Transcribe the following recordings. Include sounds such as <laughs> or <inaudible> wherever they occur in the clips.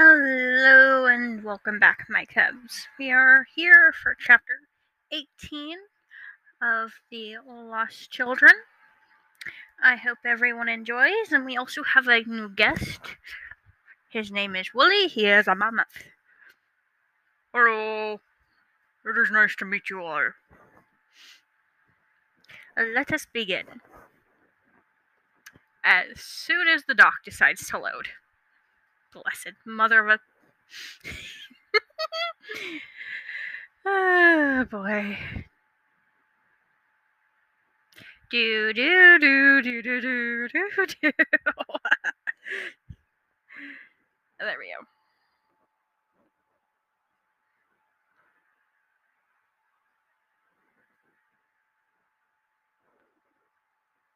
Hello and welcome back, my cubs. We are here for chapter 18 of The Lost Children. I hope everyone enjoys, and we also have a new guest. His name is Willie. He is a mammoth. Hello. It is nice to meet you all. Let us begin. As soon as the dock decides to load blessed mother of a. oh boy. Do do do do do do do do. <laughs> there we go.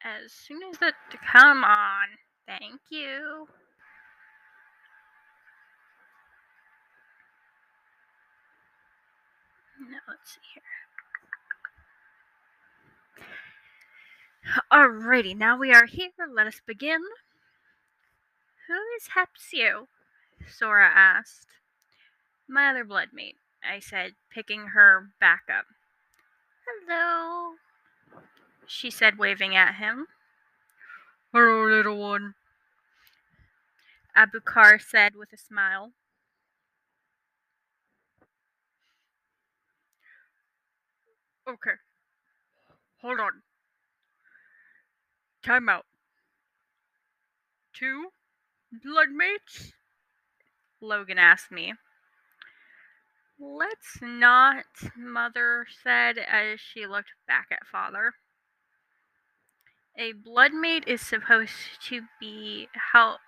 As soon as that come on. Thank you. Now let's see here. Alrighty, now we are here. Let us begin. Who is Hepsio? Sora asked. My other bloodmate, I said, picking her back up. Hello, she said, waving at him. Hello, little one, Abukar said with a smile. Okay. Hold on. Time out. Two bloodmates? Logan asked me. Let's not, Mother said as she looked back at Father. A bloodmate is supposed to be help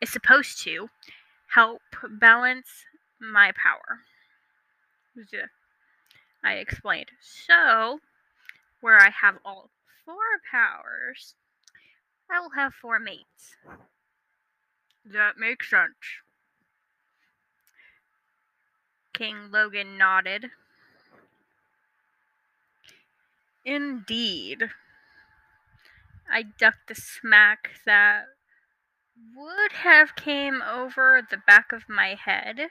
is supposed to help balance my power. I explained. So, where I have all four powers, I will have four mates. That makes sense. King Logan nodded. Indeed. I ducked the smack that would have came over the back of my head.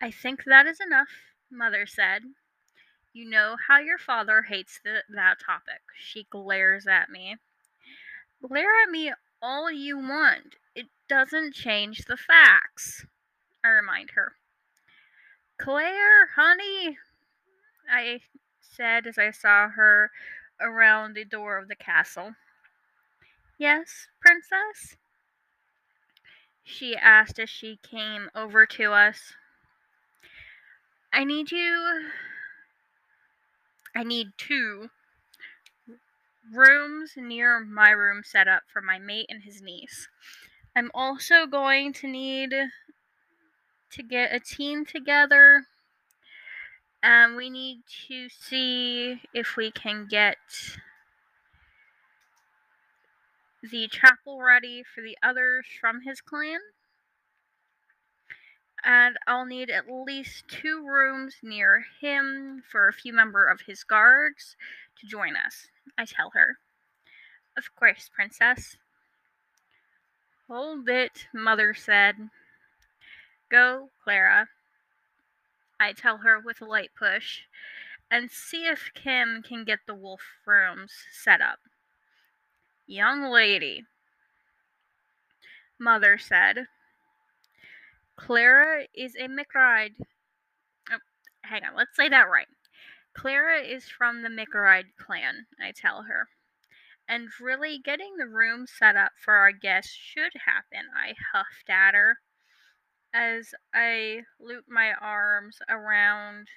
I think that is enough, Mother said. You know how your father hates that topic. She glares at me. Glare at me all you want. It doesn't change the facts, I remind her. Claire, honey, I said as I saw her around the door of the castle. Yes, princess? She asked as she came over to us. I need you. I need two rooms near my room set up for my mate and his niece. I'm also going to need to get a team together. And we need to see if we can get the chapel ready for the others from his clan and I'll need at least two rooms near him for a few member of his guards to join us. I tell her. Of course, princess. Hold it, mother said. Go, Clara. I tell her with a light push, and see if Kim can get the wolf rooms set up. Young lady, mother said. Clara is a McRide. Oh, hang on, let's say that right. Clara is from the McRide clan, I tell her. And really, getting the room set up for our guests should happen, I huffed at her as I loop my arms around.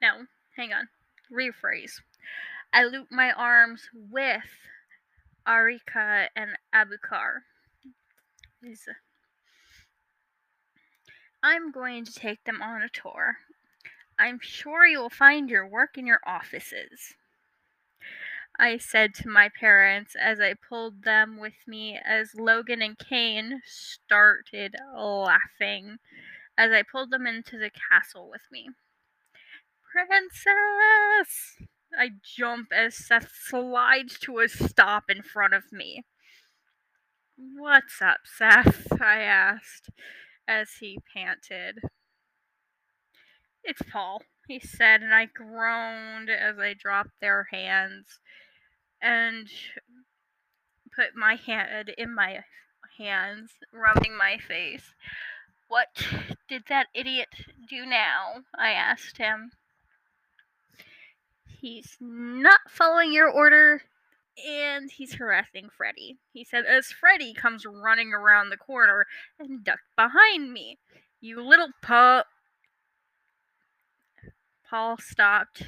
No, hang on. Rephrase. I loop my arms with Arika and Abukar. I'm going to take them on a tour. I'm sure you'll find your work in your offices. I said to my parents as I pulled them with me as Logan and Kane started laughing as I pulled them into the castle with me. Princess! I jump as Seth slides to a stop in front of me. What's up, Seth? I asked as he panted. It's Paul, he said, and I groaned as I dropped their hands and put my head in my hands, rubbing my face. What did that idiot do now? I asked him. He's not following your order and he's harassing Freddy. He said as Freddy comes running around the corner and ducked behind me. You little pup. Paul stopped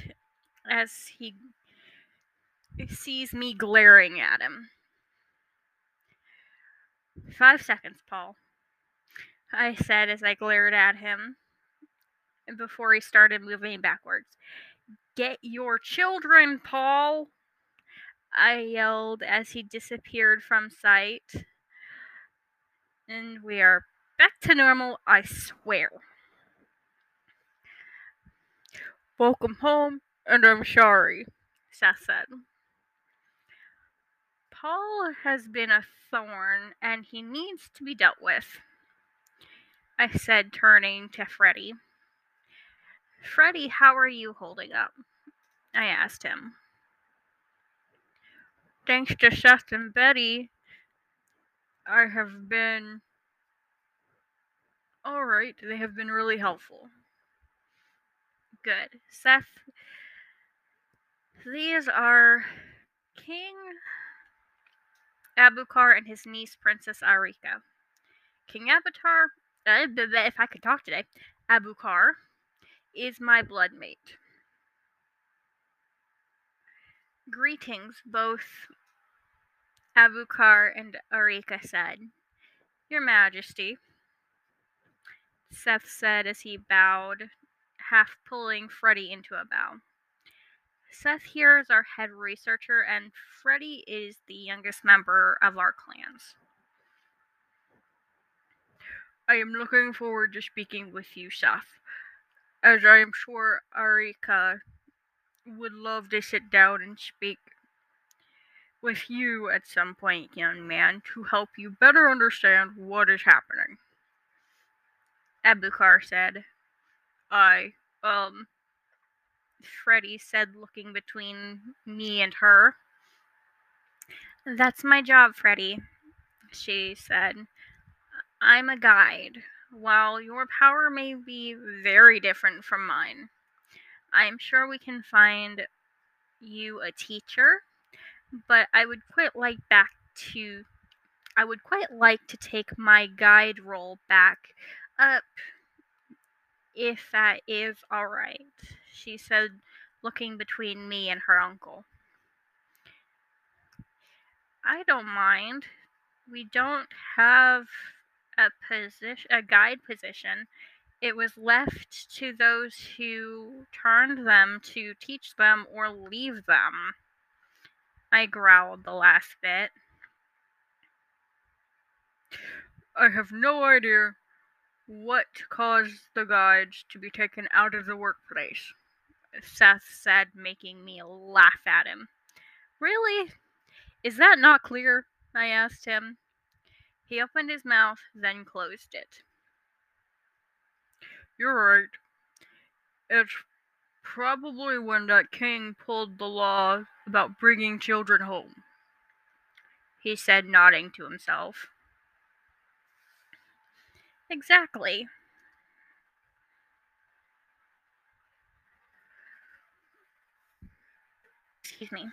as he sees me glaring at him. Five seconds, Paul, I said as I glared at him and before he started moving backwards. Get your children, Paul! I yelled as he disappeared from sight. And we are back to normal, I swear. Welcome home, and I'm sorry, Seth said. Paul has been a thorn, and he needs to be dealt with, I said, turning to Freddy. Freddy, how are you holding up? I asked him. Thanks to Seth and Betty, I have been alright. They have been really helpful. Good. Seth, these are King Abukar and his niece, Princess Arika. King Avatar, uh, if I could talk today, Abukar is my blood mate. Greetings, both Abukar and Arika said. Your Majesty, Seth said as he bowed, half pulling Freddy into a bow. Seth here is our head researcher, and Freddy is the youngest member of our clans. I am looking forward to speaking with you, Seth, as I am sure Arika would love to sit down and speak with you at some point, young man, to help you better understand what is happening. Abukar said. I, um, Freddy said, looking between me and her. That's my job, Freddy, she said. I'm a guide. While your power may be very different from mine, I'm sure we can find you a teacher, but I would quite like back to I would quite like to take my guide role back up if that is all right, she said, looking between me and her uncle. I don't mind. We don't have a position, a guide position. It was left to those who turned them to teach them or leave them. I growled the last bit. I have no idea what caused the guides to be taken out of the workplace? Seth said, making me laugh at him. Really? Is that not clear? I asked him. He opened his mouth, then closed it. You're right. It's probably when that king pulled the law about bringing children home, he said, nodding to himself. Exactly. Excuse me.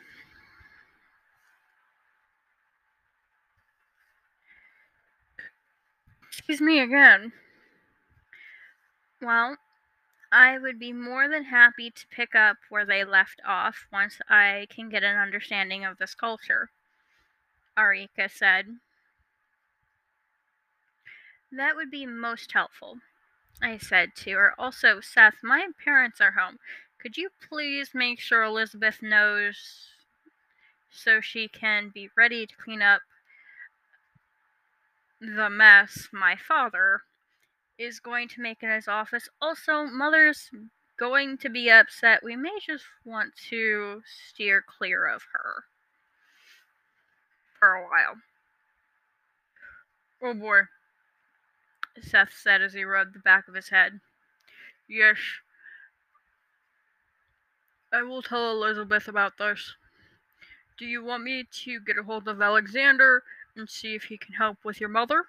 Excuse me again. Well, I would be more than happy to pick up where they left off once I can get an understanding of this culture, Arika said. That would be most helpful, I said to her. Also, Seth, my parents are home. Could you please make sure Elizabeth knows so she can be ready to clean up the mess my father is going to make in his office. Also, mother's going to be upset. We may just want to steer clear of her for a while. Oh boy, Seth said as he rubbed the back of his head. Yes, I will tell Elizabeth about this. Do you want me to get a hold of Alexander and see if he can help with your mother?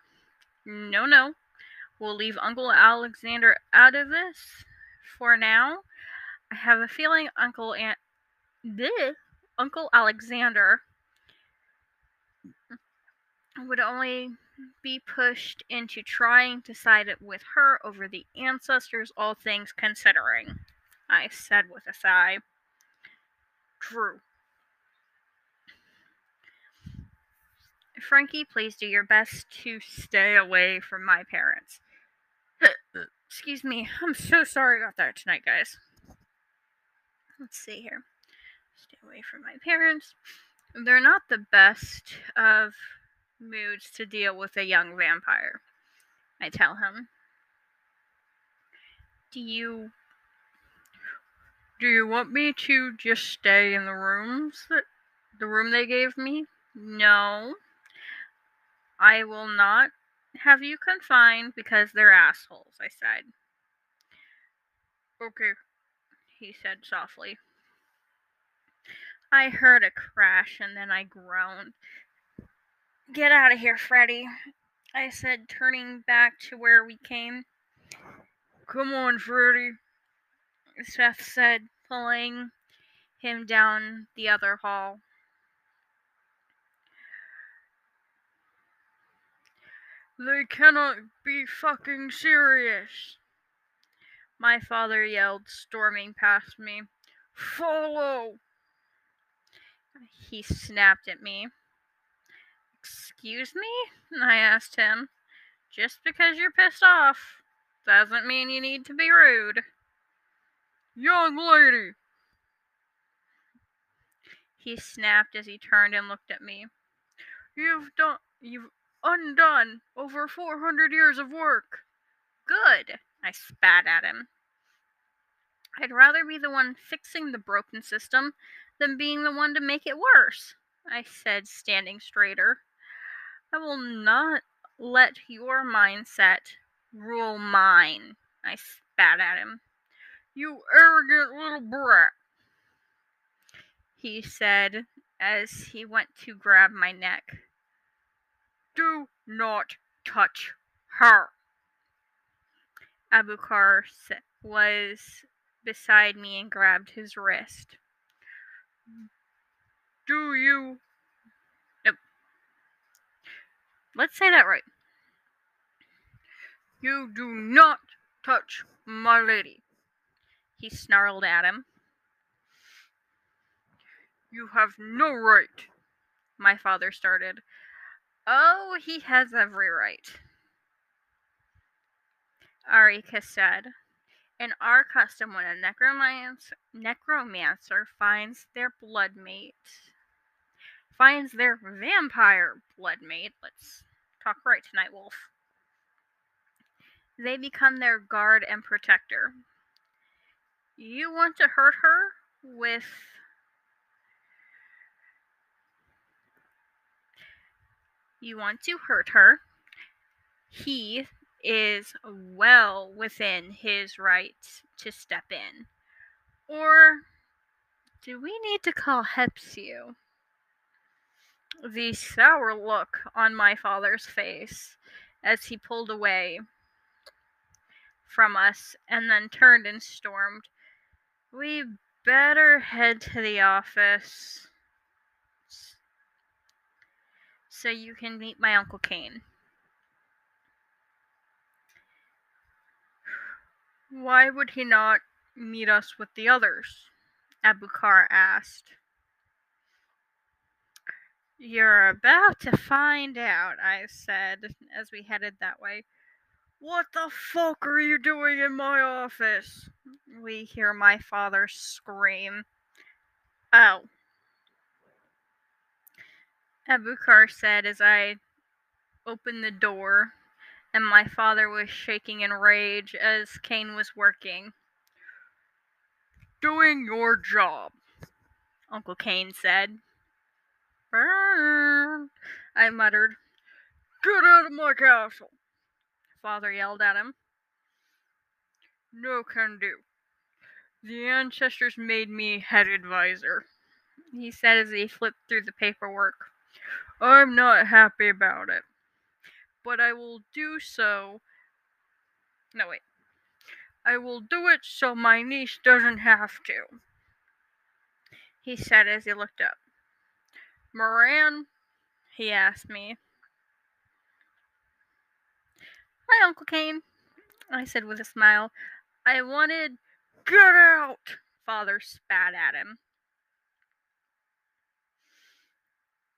No, no. We'll leave Uncle Alexander out of this for now. I have a feeling Uncle Aunt this Uncle Alexander would only be pushed into trying to side it with her over the ancestors, all things considering. I said with a sigh. True. Frankie, please do your best to stay away from my parents. <laughs> Excuse me, I'm so sorry about that tonight, guys. Let's see here. Stay away from my parents. They're not the best of moods to deal with a young vampire. I tell him. Do you do you want me to just stay in the rooms that the room they gave me? No. I will not have you confined because they're assholes, I said. Okay, he said softly. I heard a crash and then I groaned. Get out of here, Freddy, I said, turning back to where we came. Come on, Freddy, Seth said, pulling him down the other hall. They cannot be fucking serious. My father yelled, storming past me. Follow! He snapped at me. Excuse me? I asked him. Just because you're pissed off doesn't mean you need to be rude. Young lady! He snapped as he turned and looked at me. You've done you've undone over 400 years of work. Good, I spat at him. I'd rather be the one fixing the broken system than being the one to make it worse, I said, standing straighter. I will not let your mindset rule mine, I spat at him. You arrogant little brat, he said as he went to grab my neck. Do not touch her. Abukar was beside me and grabbed his wrist. Do you. Nope. Let's say that right. You do not touch my lady. He snarled at him. You have no right. My father started. Oh, he has every right. Arika said. In our custom, when a necromancer, necromancer finds their bloodmate, finds their vampire bloodmate, let's talk right tonight, Wolf, they become their guard and protector. You want to hurt her with you want to hurt her, he is well within his rights to step in. Or do we need to call Hepsio? The sour look on my father's face as he pulled away from us and then turned and stormed. We better head to the office. So you can meet my Uncle Kane. Why would he not meet us with the others? Abukar asked. You're about to find out, I said as we headed that way. What the fuck are you doing in my office? We hear my father scream. Oh, Abukar said as I opened the door, and my father was shaking in rage as Kane was working. Doing your job, Uncle Kane said. Burn, I muttered. Get out of my castle, Father yelled at him. No can do. The ancestors made me head advisor, he said as he flipped through the paperwork. I'm not happy about it, but I will do so. No, wait. I will do it so my niece doesn't have to, he said as he looked up. Moran? he asked me. Hi, Uncle Kane, I said with a smile. I wanted. Get out! Father spat at him.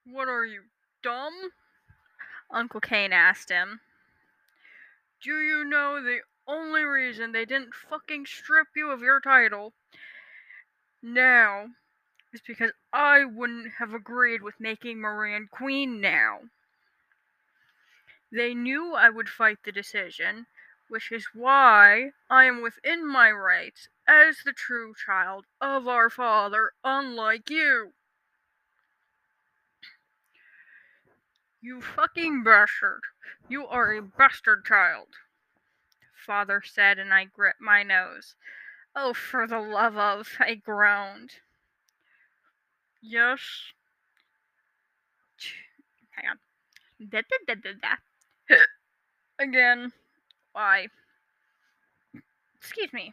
What are you, dumb? Uncle Kane asked him. Do you know the only reason they didn't fucking strip you of your title now is because I wouldn't have agreed with making Moran queen now. They knew I would fight the decision, which is why I am within my rights as the true child of our father, unlike you. You fucking bastard. You are a bastard child. Father said, and I gripped my nose. Oh, for the love of, I groaned. Yes. Hang on. Da, da, da, da, da. <laughs> Again. Why? Excuse me.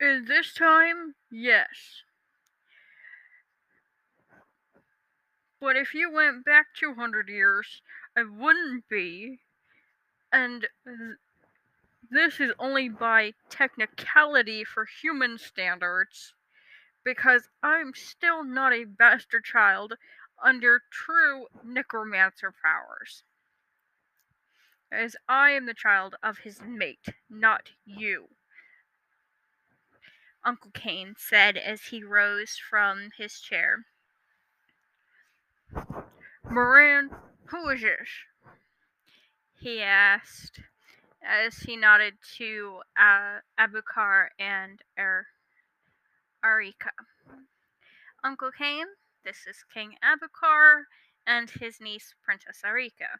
Is this time? Yes. But if you went back 200 years, I wouldn't be. And th- this is only by technicality for human standards, because I'm still not a bastard child under true necromancer powers. As I am the child of his mate, not you. Uncle Kane said as he rose from his chair. Moran, who is this? He asked as he nodded to uh, Abukar and er- Arika. Uncle Kane, this is King Abukar and his niece, Princess Arika.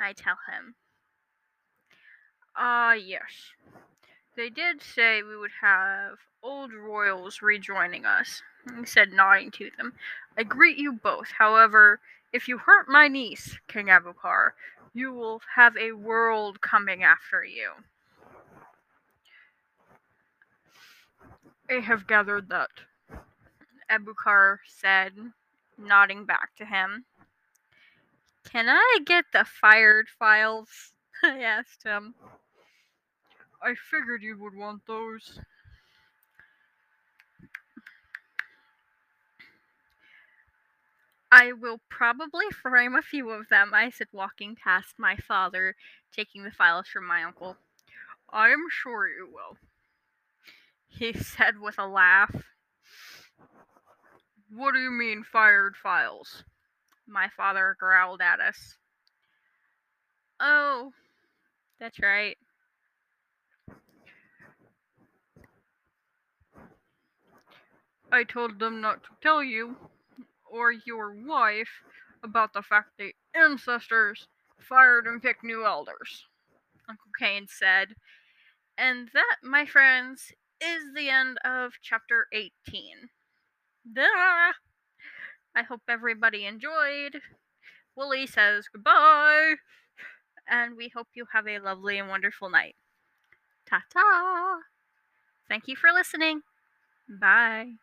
I tell him. Ah, uh, yes. They did say we would have old royals rejoining us, he said, nodding to them. I greet you both. However, if you hurt my niece, King Abukar, you will have a world coming after you. I have gathered that, Abukar said, nodding back to him. Can I get the fired files? <laughs> I asked him. I figured you would want those. I will probably frame a few of them, I said, walking past my father, taking the files from my uncle. I am sure you will, he <laughs> said with a laugh. What do you mean, fired files? My father growled at us. Oh, that's right. I told them not to tell you or your wife about the fact the ancestors fired and picked new elders, Uncle Kane said. And that, my friends, is the end of chapter 18. Duh! I hope everybody enjoyed. Willie says goodbye, and we hope you have a lovely and wonderful night. Ta ta! Thank you for listening. Bye.